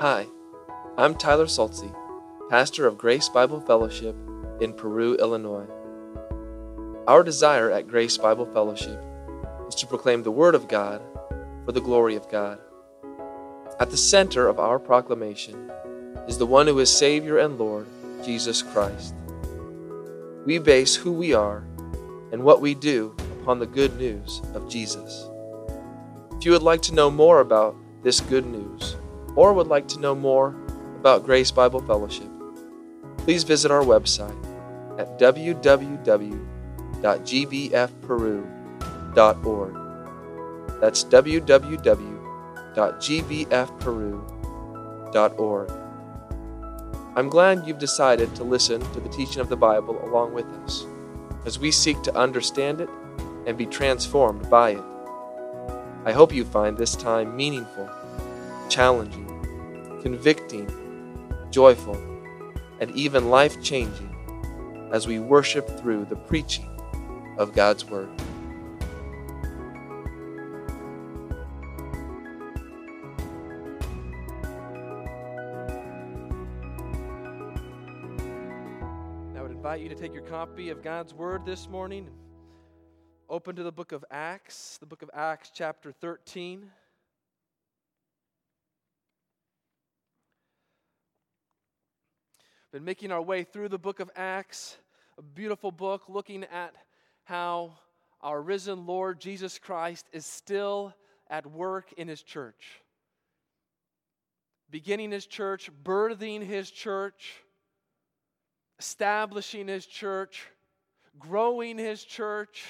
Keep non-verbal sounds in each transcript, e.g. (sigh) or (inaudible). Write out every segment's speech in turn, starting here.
Hi, I'm Tyler Saltzy, pastor of Grace Bible Fellowship in Peru, Illinois. Our desire at Grace Bible Fellowship is to proclaim the Word of God for the glory of God. At the center of our proclamation is the one who is Savior and Lord, Jesus Christ. We base who we are and what we do upon the good news of Jesus. If you would like to know more about this good news, or would like to know more about Grace Bible Fellowship, please visit our website at That's www.gbfperu.org. I'm glad you've decided to listen to the teaching of the Bible along with us as we seek to understand it and be transformed by it. I hope you find this time meaningful, challenging, convicting, joyful, and even life changing as we worship through the preaching of God's Word. You to take your copy of God's Word this morning. Open to the book of Acts, the book of Acts, chapter 13. Been making our way through the book of Acts, a beautiful book looking at how our risen Lord Jesus Christ is still at work in his church. Beginning his church, birthing his church, establishing his church, growing his church.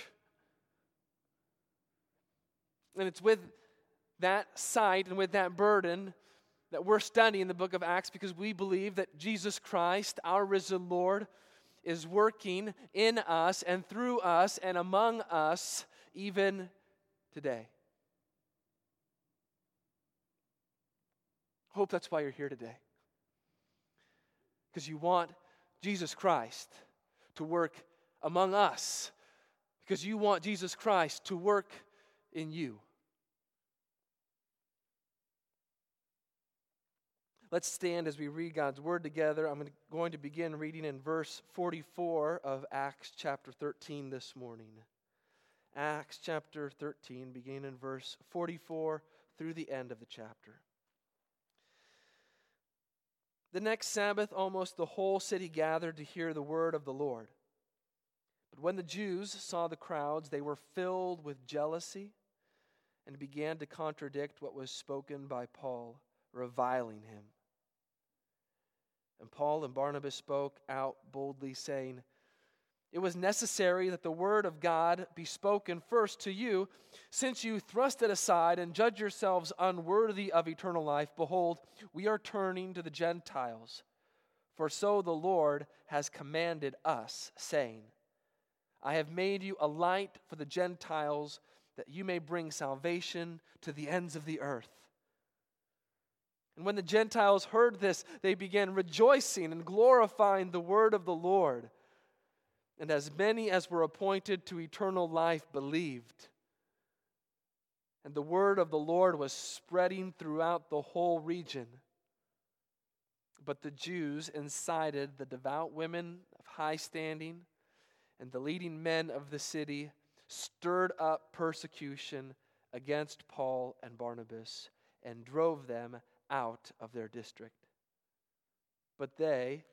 And it's with that sight and with that burden that we're studying the book of Acts because we believe that Jesus Christ, our risen Lord, is working in us and through us and among us even today. Hope that's why you're here today. Because you want Jesus Christ to work among us. Because you want Jesus Christ to work in you. Let's stand as we read God's word together. I'm going to begin reading in verse 44 of Acts chapter 13 this morning. Acts chapter 13, beginning in verse 44 through the end of the chapter. The next Sabbath, almost the whole city gathered to hear the word of the Lord. But when the Jews saw the crowds, they were filled with jealousy and began to contradict what was spoken by Paul, reviling him. And Paul and Barnabas spoke out boldly, saying, It was necessary that the word of God be spoken first to you, since you thrust it aside and judge yourselves unworthy of eternal life. Behold, we are turning to the Gentiles. For so the Lord has commanded us, saying, I have made you a light for the Gentiles, that you may bring salvation to the ends of the earth. And when the Gentiles heard this, they began rejoicing and glorifying the word of the Lord. And as many as were appointed to eternal life believed. And the word of the Lord was spreading throughout the whole region. But the Jews incited the devout women of high standing and the leading men of the city, stirred up persecution against Paul and Barnabas, and drove them out of their district. But they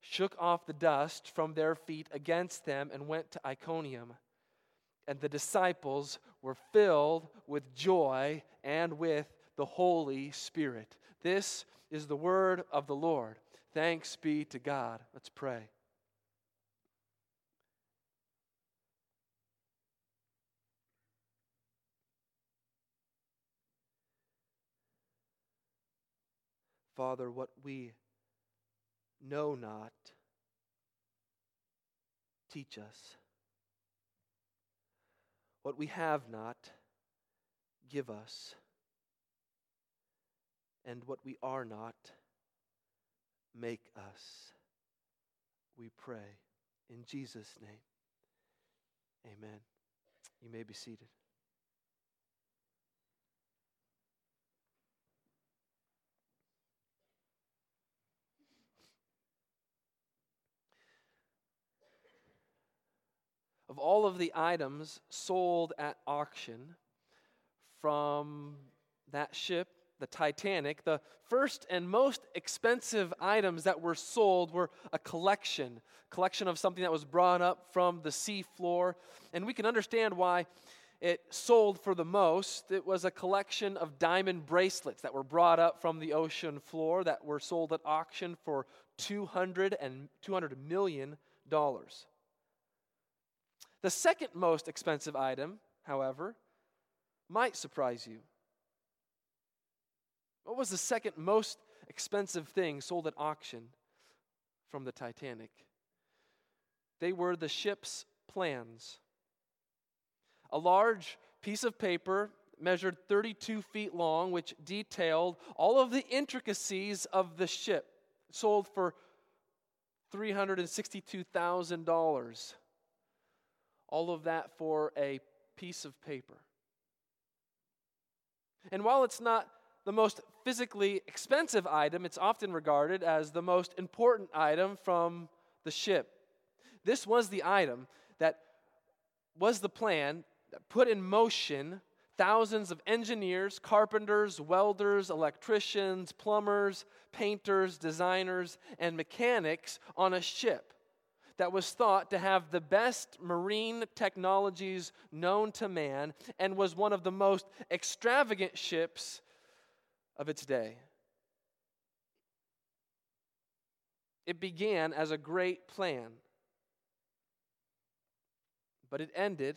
shook off the dust from their feet against them and went to Iconium. And the disciples were filled with joy and with the Holy Spirit. This is the word of the Lord. Thanks be to God. Let's pray. Father, what we know not, teach us. What we have not, give us, and what we are not, make us. We pray in Jesus' name. Amen. You may be seated. Of all of the items sold at auction from that ship, the Titanic, the first and most expensive items that were sold were a collection, collection of something that was brought up from the sea floor. And we can understand why it sold for the most. It was a collection of diamond bracelets that were brought up from the ocean floor that were sold at auction for 200 and 200 million dollars. The second most expensive item, however, might surprise you. What was the second most expensive thing sold at auction from the Titanic? They were the ship's plans. A large piece of paper measured 32 feet long, which detailed all of the intricacies of the ship, sold for $362,000. All of that for a piece of paper. And while it's not the most physically expensive item, it's often regarded as the most important item from the ship. This was the item that was the plan that put in motion thousands of engineers, carpenters, welders, electricians, plumbers, painters, designers, and mechanics on a ship that was thought to have the best marine technologies known to man and was one of the most extravagant ships of its day. It began as a great plan, but it ended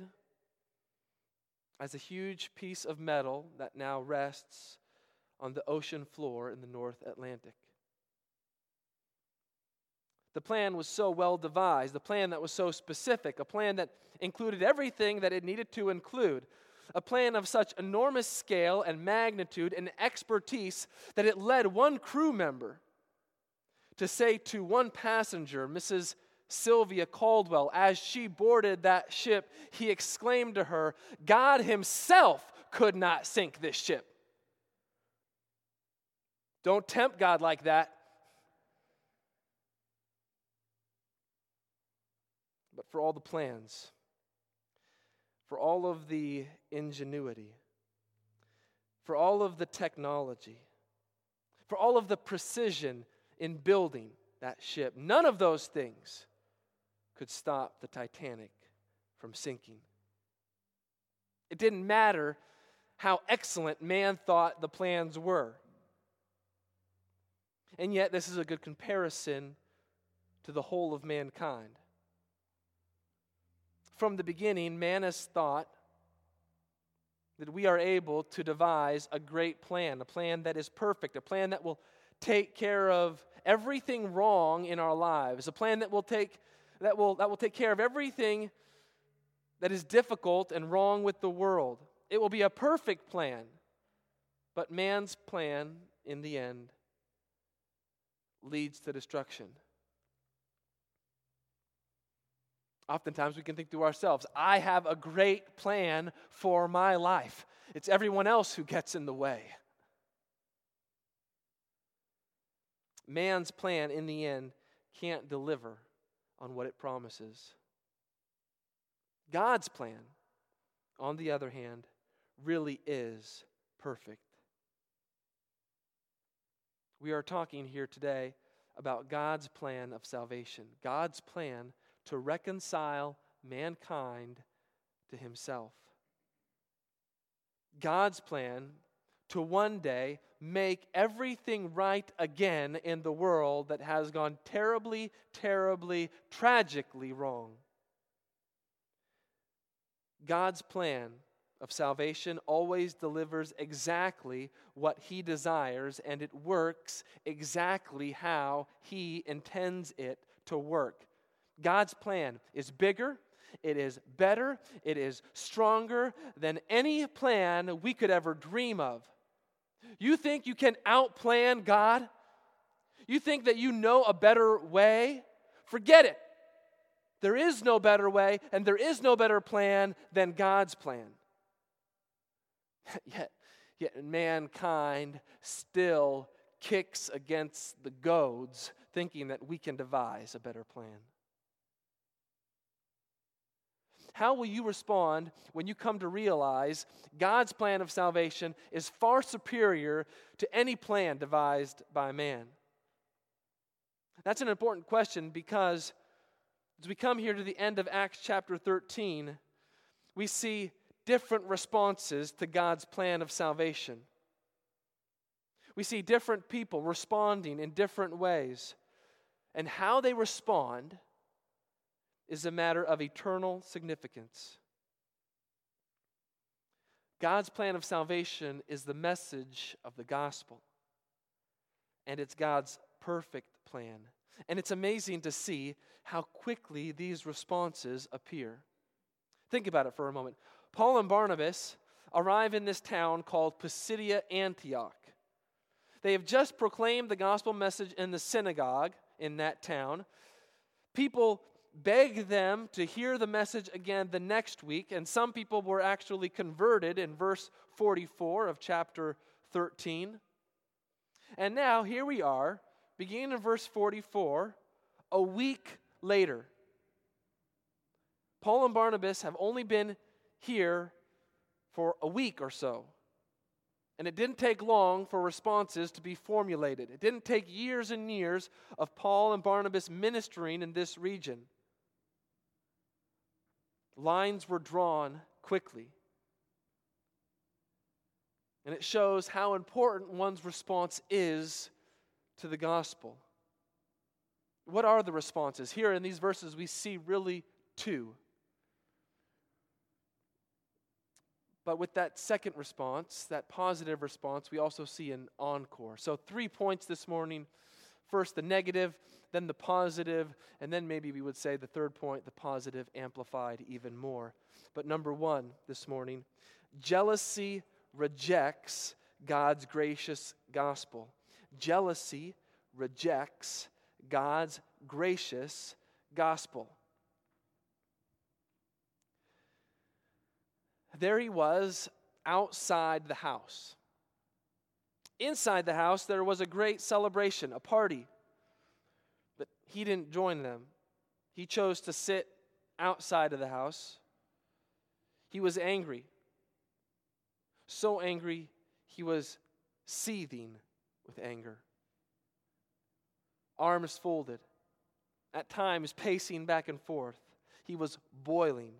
as a huge piece of metal that now rests on the ocean floor in the North Atlantic. The plan was so well devised, the plan that was so specific, a plan that included everything that it needed to include, a plan of such enormous scale and magnitude and expertise that it led one crew member to say to one passenger, Mrs. Sylvia Caldwell, as she boarded that ship, he exclaimed to her, God Himself could not sink this ship. Don't tempt God like that. For all the plans, for all of the ingenuity, for all of the technology, for all of the precision in building that ship. None of those things could stop the Titanic from sinking. It didn't matter how excellent man thought the plans were. And yet, this is a good comparison to the whole of mankind from the beginning, man has thought that we are able to devise a great plan, a plan that is perfect, a plan that will take care of everything wrong in our lives, a plan that will take that will that will take care of everything that is difficult and wrong with the world. It will be a perfect plan. But man's plan in the end leads to destruction. Oftentimes we can think to ourselves, I have a great plan for my life. It's everyone else who gets in the way. Man's plan, in the end, can't deliver on what it promises. God's plan, on the other hand, really is perfect. We are talking here today about God's plan of salvation, God's plan to reconcile mankind to himself. God's plan to one day make everything right again in the world that has gone terribly, terribly, tragically wrong. God's plan of salvation always delivers exactly what He desires, and it works exactly how He intends it to work. God's plan is bigger It is better, it is stronger than any plan we could ever dream of. You think you can outplan God? You think that you know a better way? Forget it. There is no better way, and there is no better plan than God's plan. (laughs) yet, yet mankind still kicks against the goads, thinking that we can devise a better plan. How will you respond when you come to realize God's plan of salvation is far superior to any plan devised by man? That's an important question because as we come here to the end of Acts chapter 13, we see different responses to God's plan of salvation. We see different people responding in different ways. And how they respond is a matter of eternal significance. God's plan of salvation is the message of the gospel, and it's God's perfect plan. And it's amazing to see how quickly these responses appear. Think about it for a moment. Paul and Barnabas arrive in this town called Pisidia Antioch. They have just proclaimed the gospel message in the synagogue in that town. People beg them to hear the message again the next week, and some people were actually converted in verse 44 of chapter 13. And now, here we are, beginning in verse 44, a week later. Paul and Barnabas have only been here for a week or so. And it didn't take long for responses to be formulated. It didn't take years and years of Paul and Barnabas ministering in this region. Lines were drawn quickly. And it shows how important one's response is to the gospel. What are the responses? Here in these verses, we see really two. But with that second response, that positive response, we also see an encore. So, three points this morning. First, the negative, then the positive, and then maybe we would say the third point, the positive amplified even more. But number one this morning, jealousy rejects God's gracious gospel. Jealousy rejects God's gracious gospel. there he was outside the house. Inside the house, there was a great celebration, a party. But he didn't join them. He chose to sit outside of the house. He was angry. So angry, he was seething with anger. Arms folded, at times pacing back and forth. He was boiling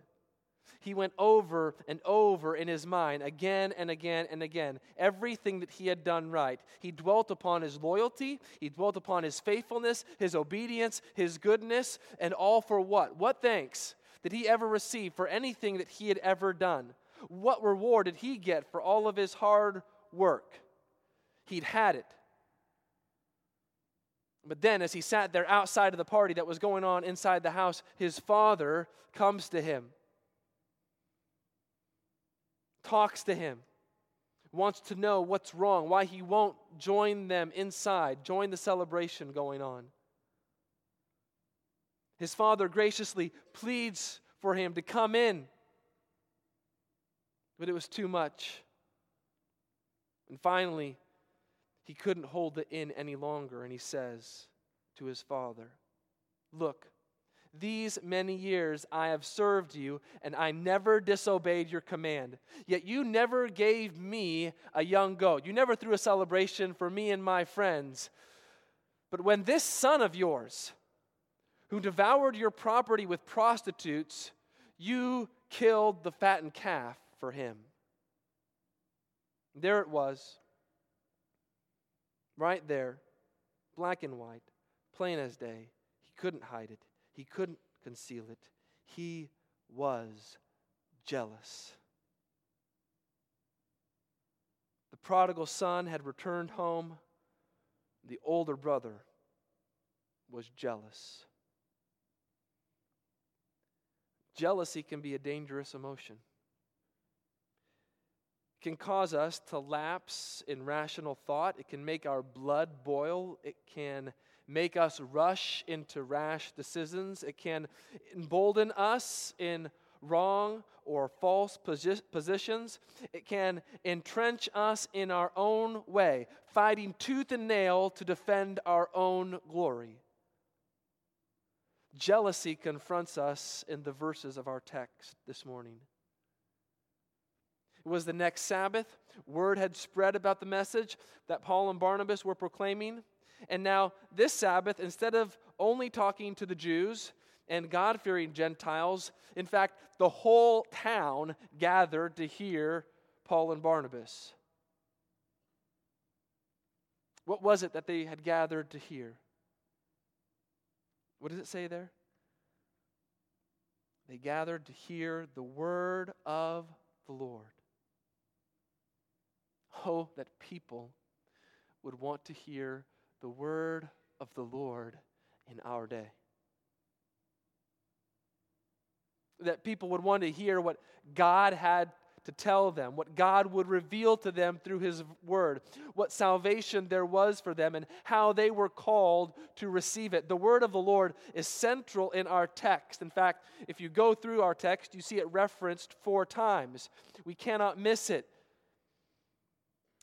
he went over and over in his mind again and again and again everything that he had done right. He dwelt upon his loyalty, he dwelt upon his faithfulness, his obedience, his goodness, and all for what? What thanks did he ever receive for anything that he had ever done? What reward did he get for all of his hard work? He'd had it. But then, as he sat there outside of the party that was going on inside the house, his father comes to him talks to him, wants to know what's wrong, why he won't join them inside, join the celebration going on. His father graciously pleads for him to come in, but it was too much. And finally, he couldn't hold it in any longer, and he says to his father, Look, these many years I have served you, and I never disobeyed your command. Yet you never gave me a young goat. You never threw a celebration for me and my friends. But when this son of yours, who devoured your property with prostitutes, you killed the fattened calf for him. There it was, right there, black and white, plain as day. He couldn't hide it. He couldn't conceal it. He was jealous. The prodigal son had returned home. The older brother was jealous. jealousy can be a dangerous emotion. It can cause us to lapse in rational thought. It can make our blood boil. It can make us rush into rash decisions. It can embolden us in wrong or false posi- positions. It can entrench us in our own way, fighting tooth and nail to defend our own glory. Jealousy confronts us in the verses of our text this morning. It was the next Sabbath. Word had spread about the message that Paul and Barnabas were proclaiming. And now, this Sabbath, instead of only talking to the Jews and God fearing Gentiles, in fact, the whole town gathered to hear Paul and Barnabas. What was it that they had gathered to hear? What does it say there? They gathered to hear the word of the Lord. Oh, that people would want to hear the word of the Lord in our day. That people would want to hear what God had to tell them, what God would reveal to them through His Word, what salvation there was for them, and how they were called to receive it. The Word of the Lord is central in our text. In fact, if you go through our text, you see it referenced four times. We cannot miss it.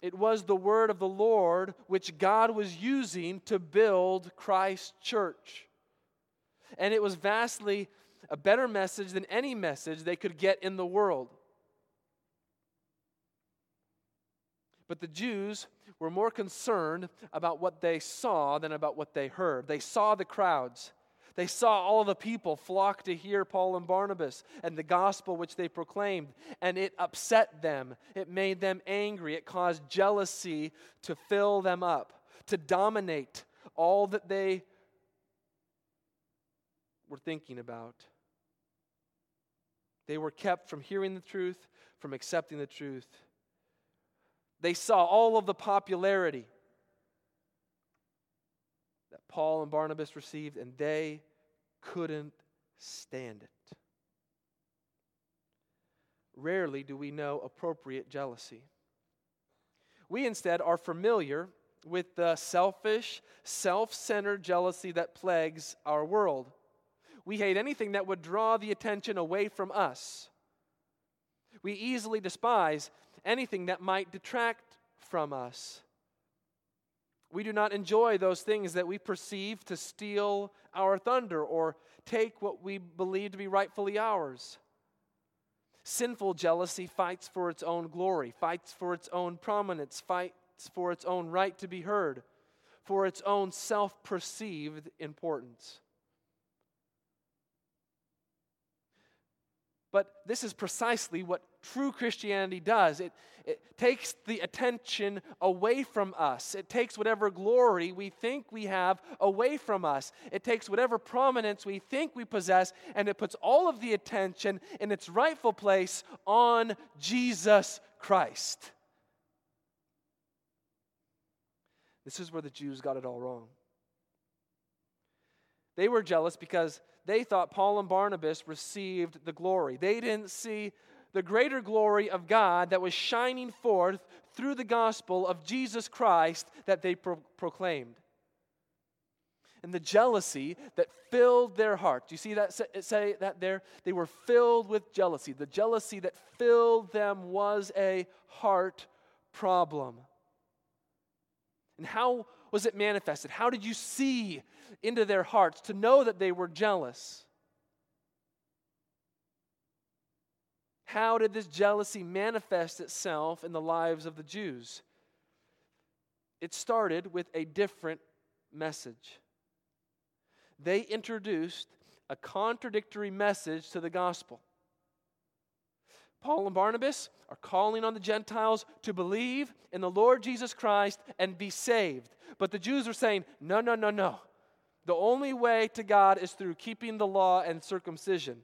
It was the Word of the Lord which God was using to build Christ's church. And it was vastly a better message than any message they could get in the world. But the Jews were more concerned about what they saw than about what they heard. They saw the crowds. They saw all the people flock to hear Paul and Barnabas and the gospel which they proclaimed, and it upset them. It made them angry. It caused jealousy to fill them up, to dominate all that they were thinking about. They were kept from hearing the truth, from accepting the truth. They saw all of the popularity that Paul and Barnabas received, and they couldn't stand it. Rarely do we know appropriate jealousy. We instead are familiar with the selfish, self centered jealousy that plagues our world. We hate anything that would draw the attention away from us. We easily despise anything that might detract from us. We do not enjoy those things that we perceive to steal our thunder or take what we believe to be rightfully ours. Sinful jealousy fights for its own glory, fights for its own prominence, fights for its own right to be heard, for its own self perceived importance. But this is precisely what true Christianity does. It, it takes the attention away from us. It takes whatever glory we think we have away from us. It takes whatever prominence we think we possess, and it puts all of the attention in its rightful place on Jesus Christ. This is where the Jews got it all wrong. They were jealous because they thought Paul and Barnabas received the glory. They didn't see the greater glory of God that was shining forth through the gospel of Jesus Christ that they pro- proclaimed. And the jealousy that filled their heart. Do you see that say, that there? They were filled with jealousy. The jealousy that filled them was a heart problem. And how was it manifested? How did you see into their hearts to know that they were jealous? How did this jealousy manifest itself in the lives of the Jews? It started with a different message. They introduced a contradictory message to the gospel. Paul and Barnabas are calling on the Gentiles to believe in the Lord Jesus Christ and be saved. But the Jews are saying, no, no, no, no. The only way to God is through keeping the law and circumcision.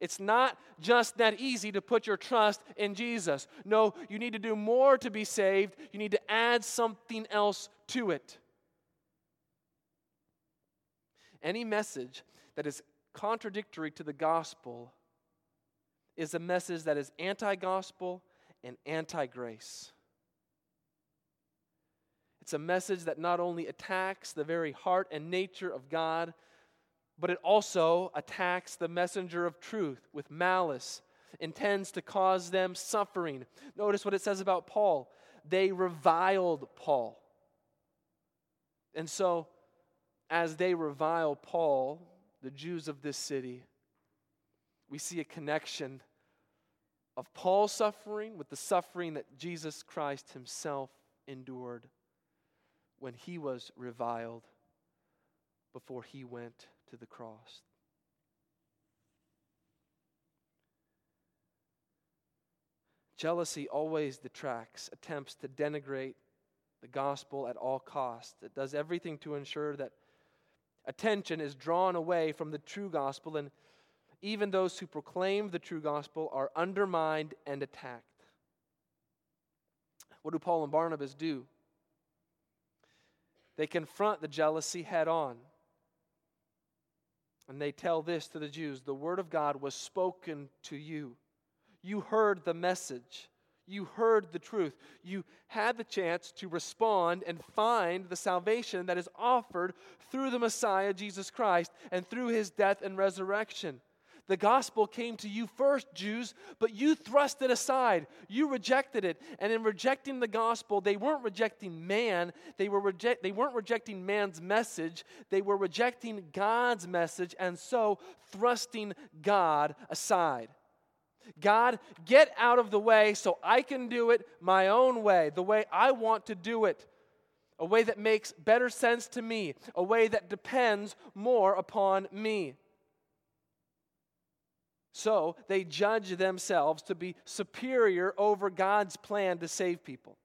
It's not just that easy to put your trust in Jesus. No, you need to do more to be saved. You need to add something else to it. Any message that is contradictory to the gospel is a message that is anti gospel and anti grace. It's a message that not only attacks the very heart and nature of God, but it also attacks the messenger of truth with malice, intends to cause them suffering. Notice what it says about Paul they reviled Paul. And so, as they revile Paul, the Jews of this city, we see a connection of Paul's suffering with the suffering that Jesus Christ himself endured when he was reviled before he went to the cross. Jealousy always detracts, attempts to denigrate the gospel at all costs. It does everything to ensure that attention is drawn away from the true gospel, and even those who proclaim the true gospel are undermined and attacked. What do Paul and Barnabas do? They confront the jealousy head on. And they tell this to the Jews the word of God was spoken to you. You heard the message. You heard the truth. You had the chance to respond and find the salvation that is offered through the Messiah, Jesus Christ, and through his death and resurrection. The gospel came to you first, Jews, but you thrust it aside. You rejected it. And in rejecting the gospel, they weren't rejecting man, they, were reject, they weren't rejecting man's message, they were rejecting God's message, and so thrusting God aside. God, get out of the way so I can do it my own way, the way I want to do it, a way that makes better sense to me, a way that depends more upon me. So they judge themselves to be superior over God's plan to save people.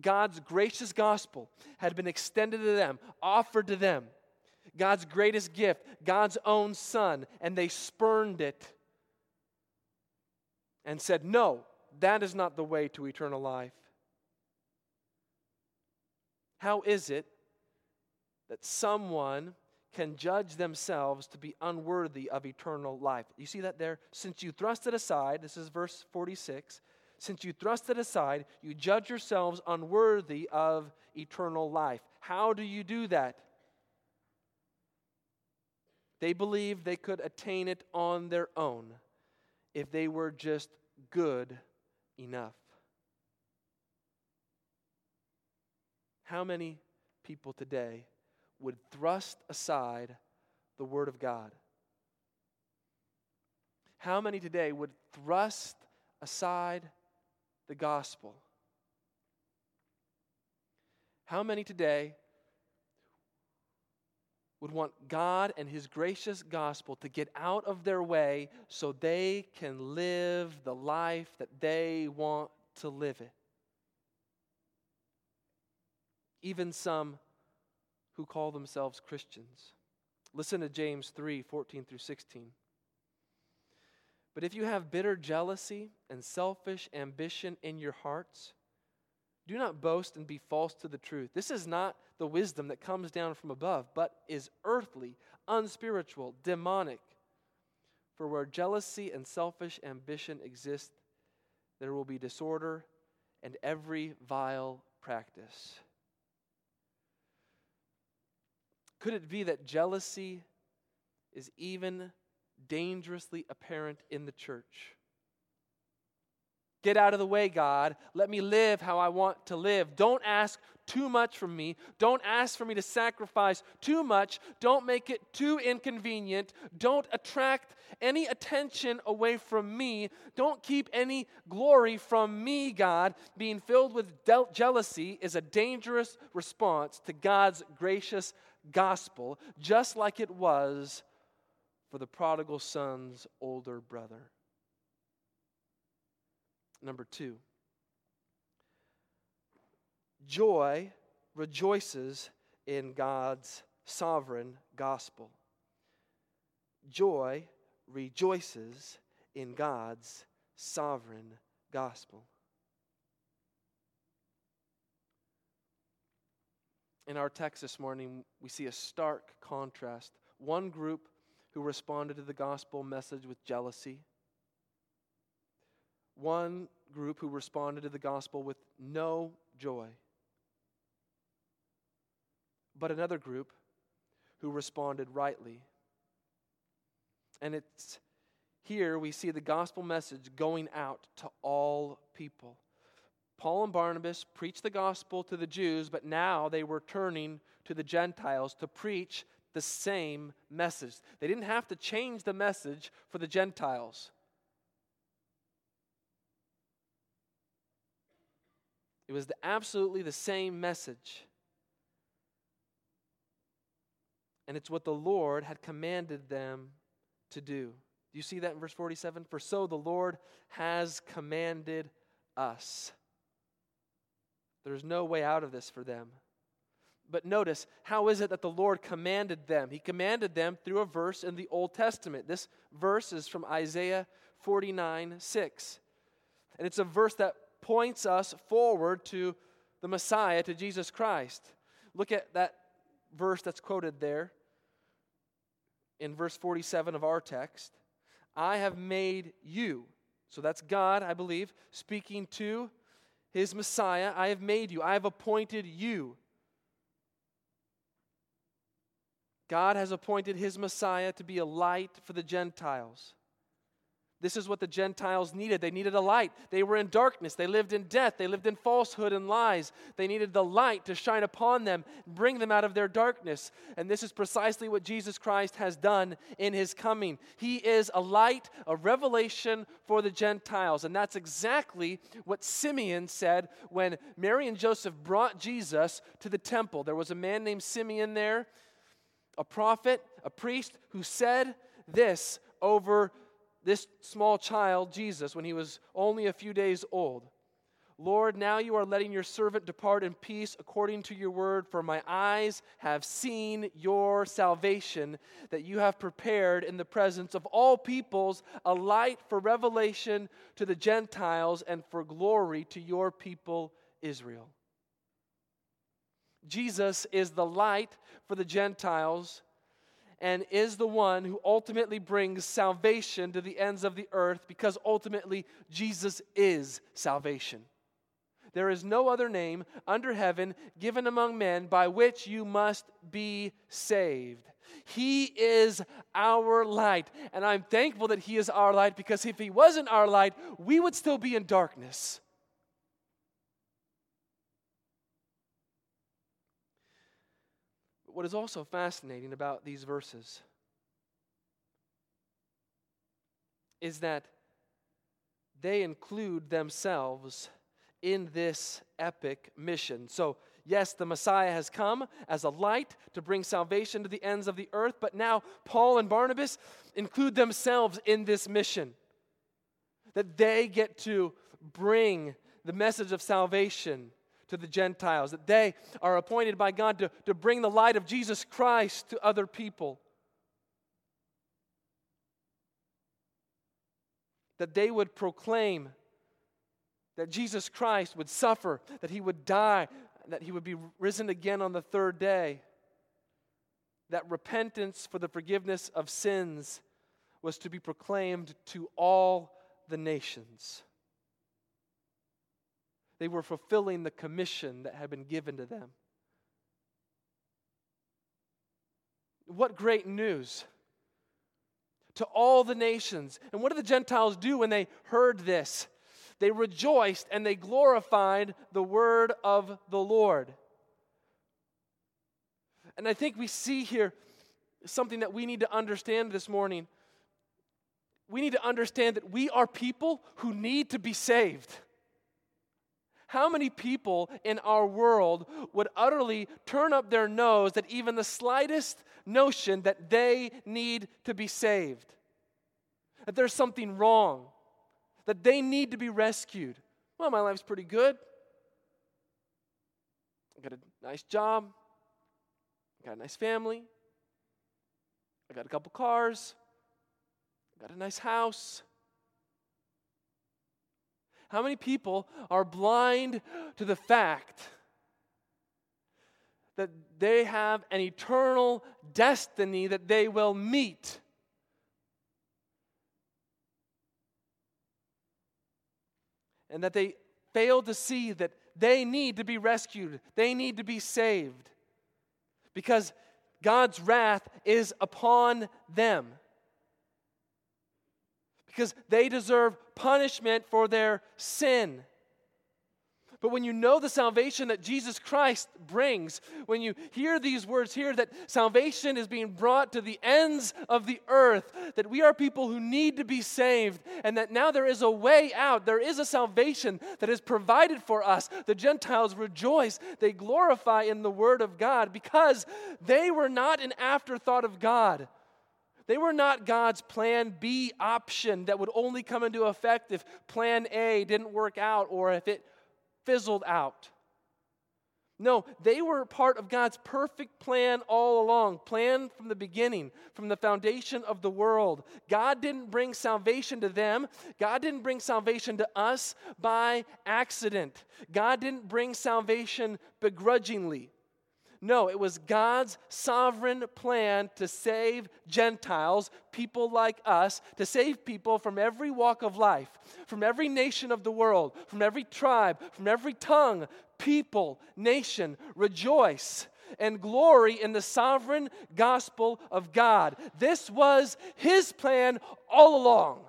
God's gracious gospel had been extended to them, offered to them. God's greatest gift, God's own Son, and they spurned it and said, No, that is not the way to eternal life. How is it that someone can judge themselves to be unworthy of eternal life. You see that there? Since you thrust it aside, this is verse 46. Since you thrust it aside, you judge yourselves unworthy of eternal life. How do you do that? They believed they could attain it on their own if they were just good enough. How many people today would thrust aside the Word of God? How many today would thrust aside the gospel? How many today would want God and His gracious gospel to get out of their way so they can live the life that they want to live it? Even some who call themselves Christians. Listen to James 3 14 through 16. But if you have bitter jealousy and selfish ambition in your hearts, do not boast and be false to the truth. This is not the wisdom that comes down from above, but is earthly, unspiritual, demonic. For where jealousy and selfish ambition exist, there will be disorder and every vile practice. Could it be that jealousy is even dangerously apparent in the church? Get out of the way, God. Let me live how I want to live. Don't ask too much from me. Don't ask for me to sacrifice too much. Don't make it too inconvenient. Don't attract any attention away from me. Don't keep any glory from me, God. Being filled with jealousy is a dangerous response to God's gracious gospel, just like it was for the prodigal son's older brother. Number two, joy rejoices in God's sovereign gospel. Joy rejoices in God's sovereign gospel. In our text this morning, we see a stark contrast. One group who responded to the gospel message with jealousy, one group who responded to the gospel with no joy, but another group who responded rightly. And it's here we see the gospel message going out to all people. Paul and Barnabas preached the gospel to the Jews, but now they were turning to the Gentiles to preach the same message. They didn't have to change the message for the Gentiles. It was the, absolutely the same message. And it's what the Lord had commanded them to do. Do you see that in verse 47? For so the Lord has commanded us. There's no way out of this for them. But notice, how is it that the Lord commanded them? He commanded them through a verse in the Old Testament. This verse is from Isaiah 49 6. And it's a verse that points us forward to the Messiah, to Jesus Christ. Look at that verse that's quoted there in verse 47 of our text. I have made you. So that's God, I believe, speaking to his Messiah. I have made you. I have appointed you God has appointed his Messiah to be a light for the Gentiles. This is what the Gentiles needed. They needed a light. They were in darkness. They lived in death. They lived in falsehood and lies. They needed the light to shine upon them, bring them out of their darkness. And this is precisely what Jesus Christ has done in his coming. He is a light, a revelation for the Gentiles. And that's exactly what Simeon said when Mary and Joseph brought Jesus to the temple. There was a man named Simeon there a prophet, a priest, who said this over this small child, Jesus, when he was only a few days old. Lord, now you are letting your servant depart in peace according to your word, for my eyes have seen your salvation that you have prepared in the presence of all peoples, a light for revelation to the Gentiles and for glory to your people Israel. Jesus is the light for the Gentiles and is the one who ultimately brings salvation to the ends of the earth because ultimately Jesus is salvation. There is no other name under heaven given among men by which you must be saved. He is our light. And I'm thankful that He is our light because if He wasn't our light, we would still be in darkness. What is also fascinating about these verses is that they include themselves in this epic mission. So, yes, the Messiah has come as a light to bring salvation to the ends of the earth, but now Paul and Barnabas include themselves in this mission. That they get to bring the message of salvation to the Gentiles, that they are appointed by God to, to bring the light of Jesus Christ to other people. That they would proclaim that Jesus Christ would suffer, that he would die, that he would be risen again on the third day. That repentance for the forgiveness of sins was to be proclaimed to all the nations. They were fulfilling the commission that had been given to them. What great news to all the nations. And what did the Gentiles do when they heard this? They rejoiced and they glorified the word of the Lord. And I think we see here something that we need to understand this morning. We need to understand that we are people who need to be saved. How many people in our world would utterly turn up their nose at even the slightest notion that they need to be saved? That there's something wrong, that they need to be rescued. Well, my life's pretty good. I got a nice job, I got a nice family, I got a couple cars, I got a nice house. How many people are blind to the fact that they have an eternal destiny that they will meet? and that they fail to see that they need to be rescued, they need to be saved. Because God's wrath is upon them. Because they deserve punishment for their sin. But when you know the salvation that Jesus Christ brings, when you hear these words here that salvation is being brought to the ends of the earth, that we are people who need to be saved, and that now there is a way out, there is a salvation that is provided for us, the Gentiles rejoice. They glorify in the Word of God because they were not an afterthought of God. They were not God's plan B option that would only come into effect if plan A didn't work out or if it fizzled out. No, they were part of God's perfect plan all along, plan from the beginning, from the foundation of the world. God didn't bring salvation to them. God didn't bring salvation to us by accident. God didn't bring salvation begrudgingly. No, it was God's sovereign plan to save Gentiles, people like us, to save people from every walk of life, from every nation of the world, from every tribe, from every tongue, people, nation. Rejoice and glory in the sovereign gospel of God. This was His plan all along.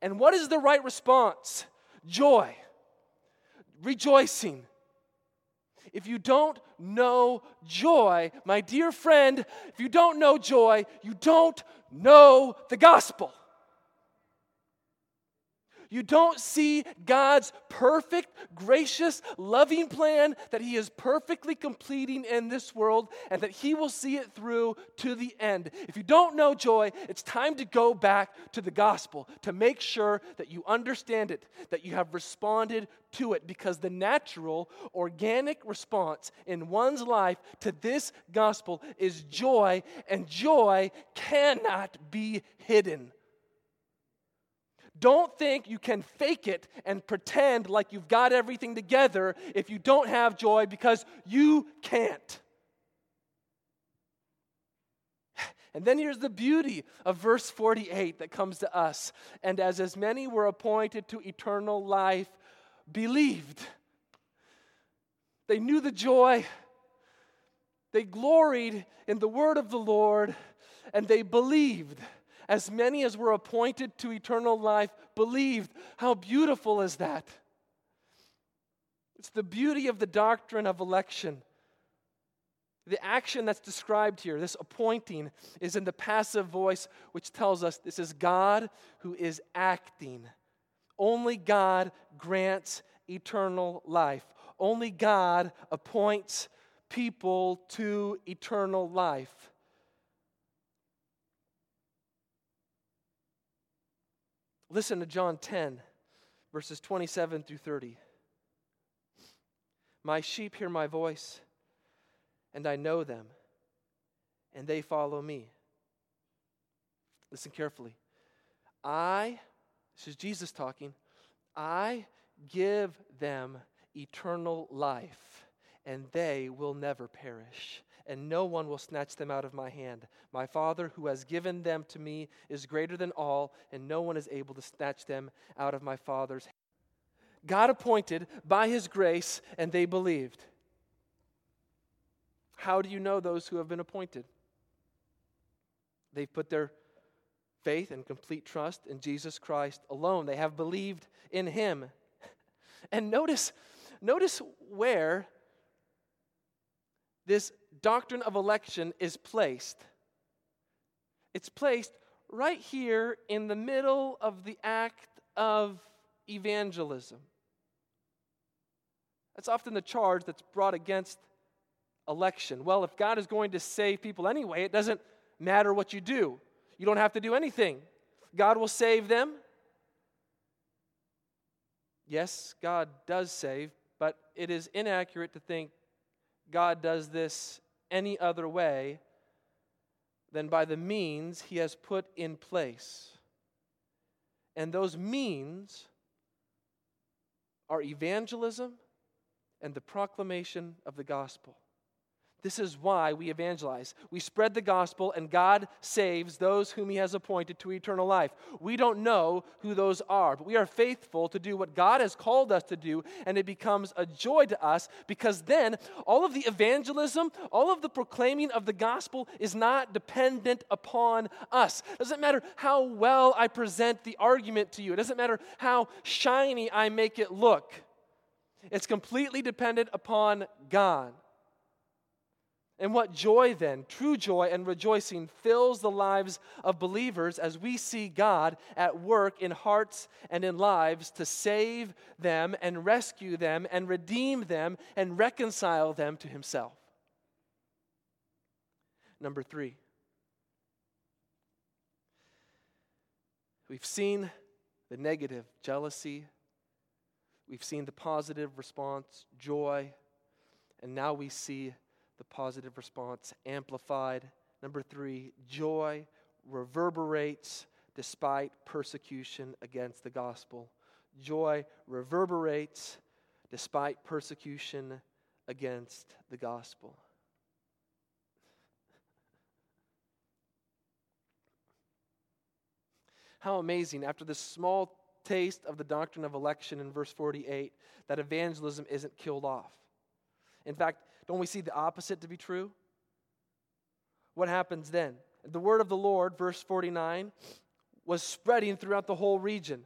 And what is the right response? Joy, rejoicing if you don't know joy, my dear friend, if you don't know joy, you don't know the gospel. You don't see God's perfect, gracious, loving plan that He is perfectly completing in this world and that He will see it through to the end. If you don't know joy, it's time to go back to the gospel to make sure that you understand it, that you have responded to it, because the natural, organic response in one's life to this gospel is joy, and joy cannot be hidden. Don't think you can fake it and pretend like you've got everything together if you don't have joy because you can't. And then here's the beauty of verse 48 that comes to us. And as as many were appointed to eternal life, believed. They knew the joy. They gloried in the word of the Lord, and they believed as many as were appointed to eternal life believed. How beautiful is that? It's the beauty of the doctrine of election. The action that's described here, this appointing, is in the passive voice, which tells us this is God who is acting. Only God grants eternal life. Only God appoints people to eternal life. Listen to John 10, verses 27 through 30. My sheep hear my voice, and I know them, and they follow me. Listen carefully. I, this is Jesus talking, I give them eternal life, and they will never perish and no one will snatch them out of my hand. My Father, who has given them to me, is greater than all, and no one is able to snatch them out of my Father's hand. God appointed by his grace, and they believed. How do you know those who have been appointed? They've put their faith and complete trust in Jesus Christ alone. They have believed in him. (laughs) And notice, notice where this doctrine of election is placed. It's placed right here in the middle of the act of evangelism. That's often the charge that's brought against election. Well, if God is going to save people anyway, it doesn't matter what you do. You don't have to do anything. God will save them. Yes, God does save, but it is inaccurate to think God does this any other way than by the means he has put in place. And those means are evangelism and the proclamation of the gospel. This is why we evangelize. We spread the gospel, and God saves those whom He has appointed to eternal life. We don't know who those are, but we are faithful to do what God has called us to do, and it becomes a joy to us because then all of the evangelism, all of the proclaiming of the gospel is not dependent upon us. It doesn't matter how well I present the argument to you, it doesn't matter how shiny I make it look. It's completely dependent upon God. And what joy then, true joy and rejoicing, fills the lives of believers as we see God at work in hearts and in lives to save them and rescue them and redeem them and reconcile them to Himself. Number three, we've seen the negative, jealousy, we've seen the positive response, joy, and now we see the positive response amplified. Number three, joy reverberates despite persecution against the gospel. Joy reverberates despite persecution against the gospel. How amazing, after this small taste of the doctrine of election in verse 48, that evangelism isn't killed off. In fact, don't we see the opposite to be true? What happens then? The word of the Lord, verse 49, was spreading throughout the whole region.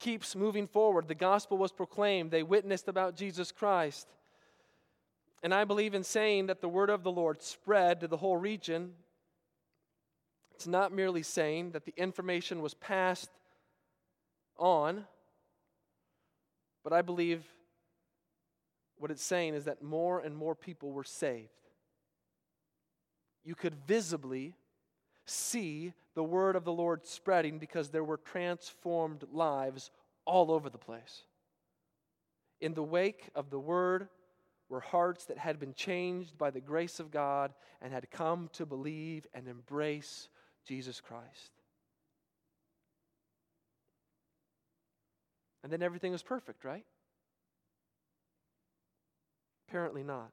Keeps moving forward. The gospel was proclaimed. They witnessed about Jesus Christ. And I believe in saying that the word of the Lord spread to the whole region. It's not merely saying that the information was passed on, but I believe what it's saying is that more and more people were saved. You could visibly see the word of the Lord spreading because there were transformed lives all over the place. In the wake of the word were hearts that had been changed by the grace of God and had come to believe and embrace Jesus Christ. And then everything was perfect, right? Apparently not.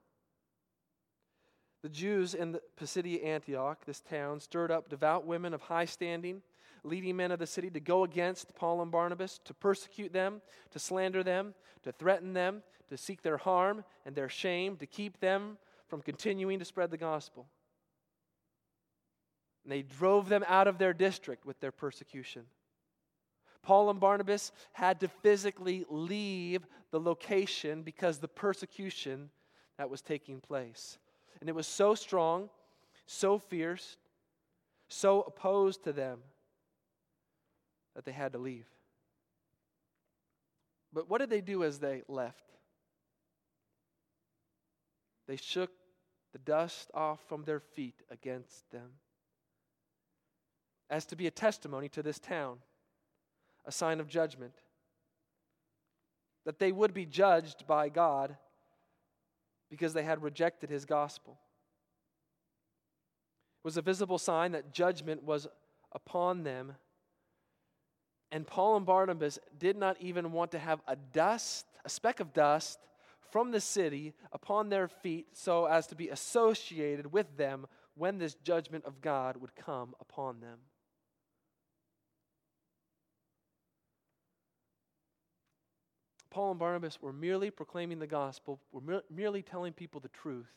The Jews in the Pisidia Antioch, this town, stirred up devout women of high standing, leading men of the city to go against Paul and Barnabas, to persecute them, to slander them, to threaten them, to seek their harm and their shame, to keep them from continuing to spread the gospel. And they drove them out of their district with their persecution. Paul and Barnabas had to physically leave the location because the persecution that was taking place. And it was so strong, so fierce, so opposed to them that they had to leave. But what did they do as they left? They shook the dust off from their feet against them as to be a testimony to this town a sign of judgment. That they would be judged by God because they had rejected his gospel. It was a visible sign that judgment was upon them. And Paul and Barnabas did not even want to have a dust, a speck of dust from the city upon their feet so as to be associated with them when this judgment of God would come upon them. Paul and Barnabas were merely proclaiming the gospel, were merely telling people the truth,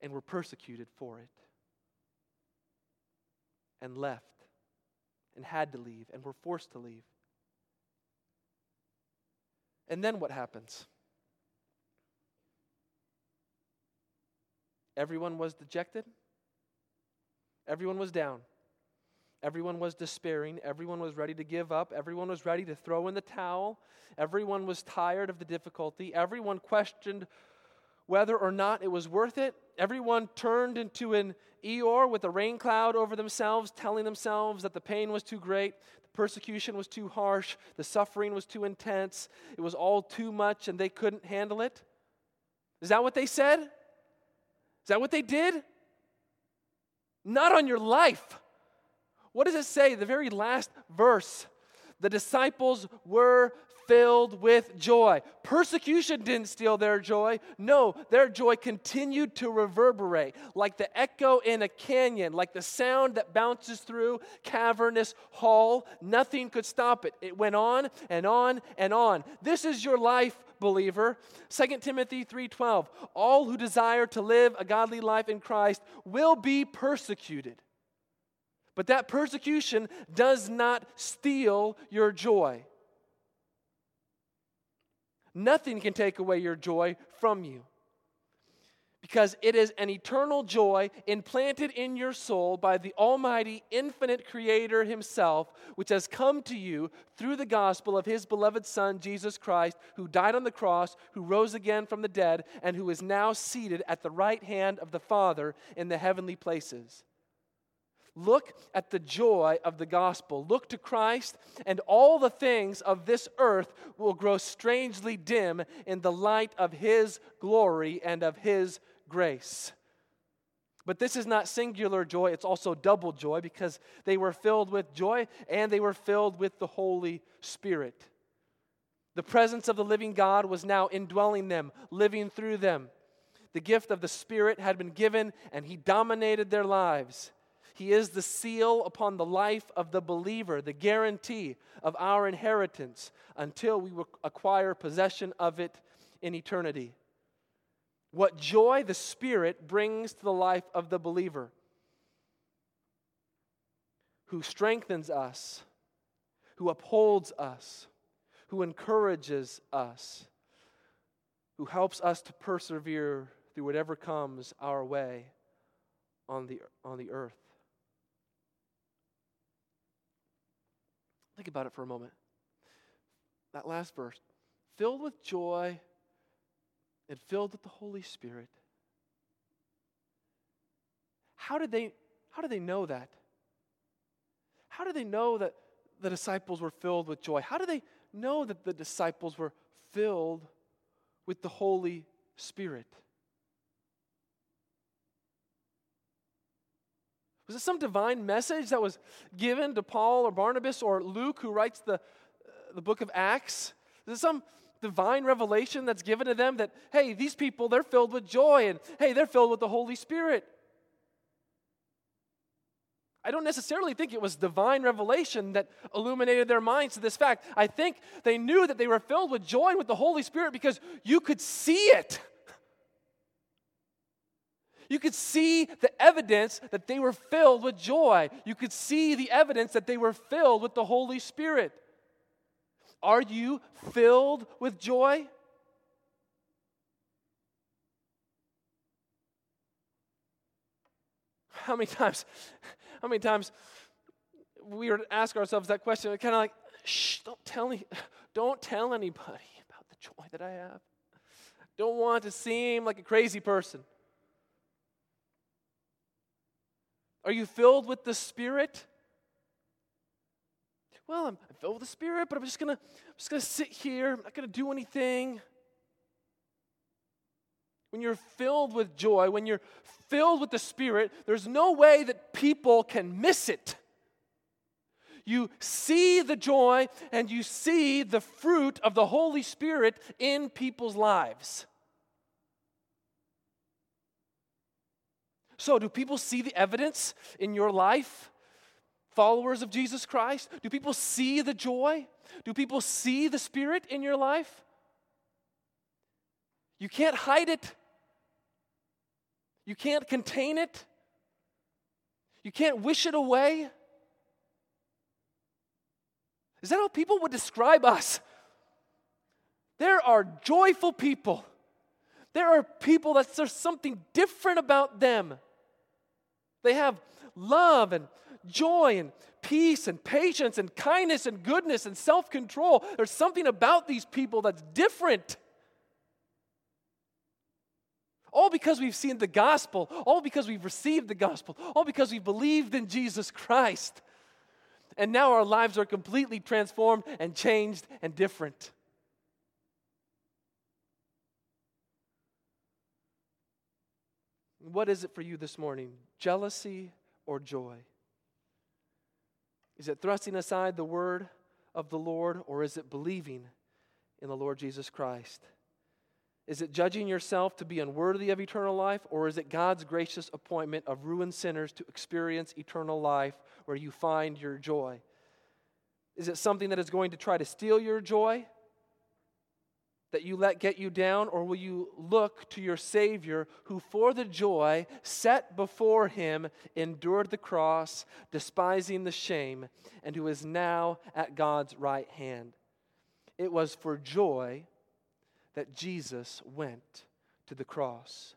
and were persecuted for it. And left, and had to leave, and were forced to leave. And then what happens? Everyone was dejected. Everyone was down. Everyone was despairing. Everyone was ready to give up. Everyone was ready to throw in the towel. Everyone was tired of the difficulty. Everyone questioned whether or not it was worth it. Everyone turned into an Eeyore with a rain cloud over themselves, telling themselves that the pain was too great, the persecution was too harsh, the suffering was too intense, it was all too much, and they couldn't handle it. Is that what they said? Is that what they did? Not on your life. What does it say? The very last verse. the disciples were filled with joy. Persecution didn't steal their joy. No, their joy continued to reverberate like the echo in a canyon, like the sound that bounces through cavernous hall. Nothing could stop it. It went on and on and on. This is your life, believer. 2 Timothy 3:12. All who desire to live a godly life in Christ will be persecuted. But that persecution does not steal your joy. Nothing can take away your joy from you. Because it is an eternal joy implanted in your soul by the Almighty, infinite Creator Himself, which has come to you through the gospel of His beloved Son, Jesus Christ, who died on the cross, who rose again from the dead, and who is now seated at the right hand of the Father in the heavenly places. Look at the joy of the gospel. Look to Christ, and all the things of this earth will grow strangely dim in the light of His glory and of His grace. But this is not singular joy, it's also double joy because they were filled with joy and they were filled with the Holy Spirit. The presence of the living God was now indwelling them, living through them. The gift of the Spirit had been given, and He dominated their lives. He is the seal upon the life of the believer, the guarantee of our inheritance until we acquire possession of it in eternity. What joy the Spirit brings to the life of the believer, who strengthens us, who upholds us, who encourages us, who helps us to persevere through whatever comes our way on the, on the earth. Think about it for a moment. That last verse filled with joy and filled with the Holy Spirit. How did they, how did they know that? How did they know that the disciples were filled with joy? How did they know that the disciples were filled with the Holy Spirit? Was it some divine message that was given to Paul or Barnabas or Luke, who writes the, uh, the book of Acts? Is it some divine revelation that's given to them that, hey, these people, they're filled with joy and, hey, they're filled with the Holy Spirit? I don't necessarily think it was divine revelation that illuminated their minds to this fact. I think they knew that they were filled with joy and with the Holy Spirit because you could see it. You could see the evidence that they were filled with joy. You could see the evidence that they were filled with the Holy Spirit. Are you filled with joy? How many times, how many times we would ask ourselves that question, kind of like, shh, don't tell me, don't tell anybody about the joy that I have. Don't want to seem like a crazy person. Are you filled with the Spirit? Well, I'm, filled with the Spirit, but I'm just gonna, I'm just gonna sit here. I'm not gonna do anything. When you're filled with joy, when you're filled with the Spirit, there's no way that people can miss it. You see the joy and you see the fruit of the Holy Spirit in people's lives. So, do people see the evidence in your life? Followers of Jesus Christ? Do people see the joy? Do people see the Spirit in your life? You can't hide it. You can't contain it. You can't wish it away. Is that how people would describe us? There are joyful people. There are people that there's something different about them. They have love and joy and peace and patience and kindness and goodness and self control. There's something about these people that's different. All because we've seen the gospel, all because we've received the gospel, all because we've believed in Jesus Christ. And now our lives are completely transformed and changed and different. What is it for you this morning? Jealousy or joy? Is it thrusting aside the word of the Lord, or is it believing in the Lord Jesus Christ? Is it judging yourself to be unworthy of eternal life, or is it God's gracious appointment of ruined sinners to experience eternal life where you find your joy? Is it something that is going to try to steal your joy? That you let get you down, or will you look to your Savior who, for the joy set before him, endured the cross, despising the shame, and who is now at God's right hand? It was for joy that Jesus went to the cross.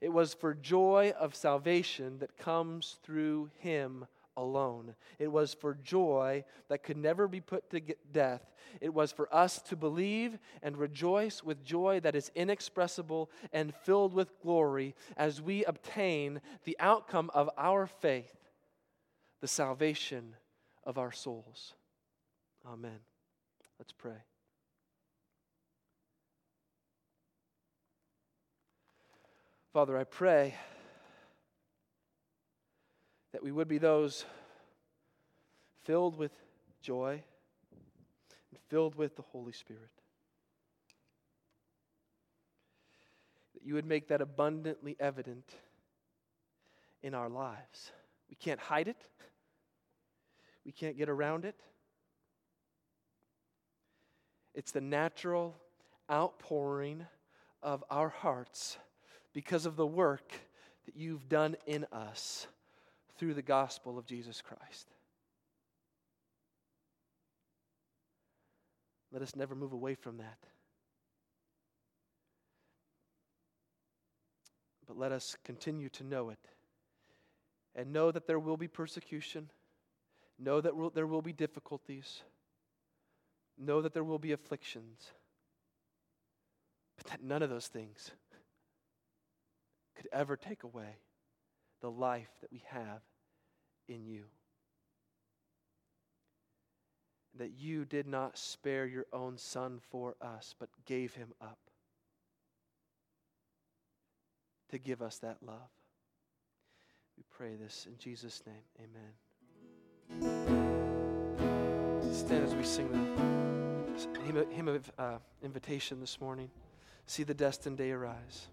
It was for joy of salvation that comes through him alone. It was for joy that could never be put to death. It was for us to believe and rejoice with joy that is inexpressible and filled with glory as we obtain the outcome of our faith, the salvation of our souls. Amen. Let's pray. Father, I pray that we would be those filled with joy and filled with the Holy Spirit. That you would make that abundantly evident in our lives. We can't hide it, we can't get around it. It's the natural outpouring of our hearts because of the work that you've done in us through the gospel of Jesus Christ. Let us never move away from that. But let us continue to know it and know that there will be persecution, know that there will be difficulties, know that there will be afflictions, but that none of those things could ever take away the life that we have in you. That you did not spare your own son for us, but gave him up to give us that love. We pray this in Jesus' name. Amen. Stand as we sing the hymn, of uh, invitation this morning. See the destined day arise.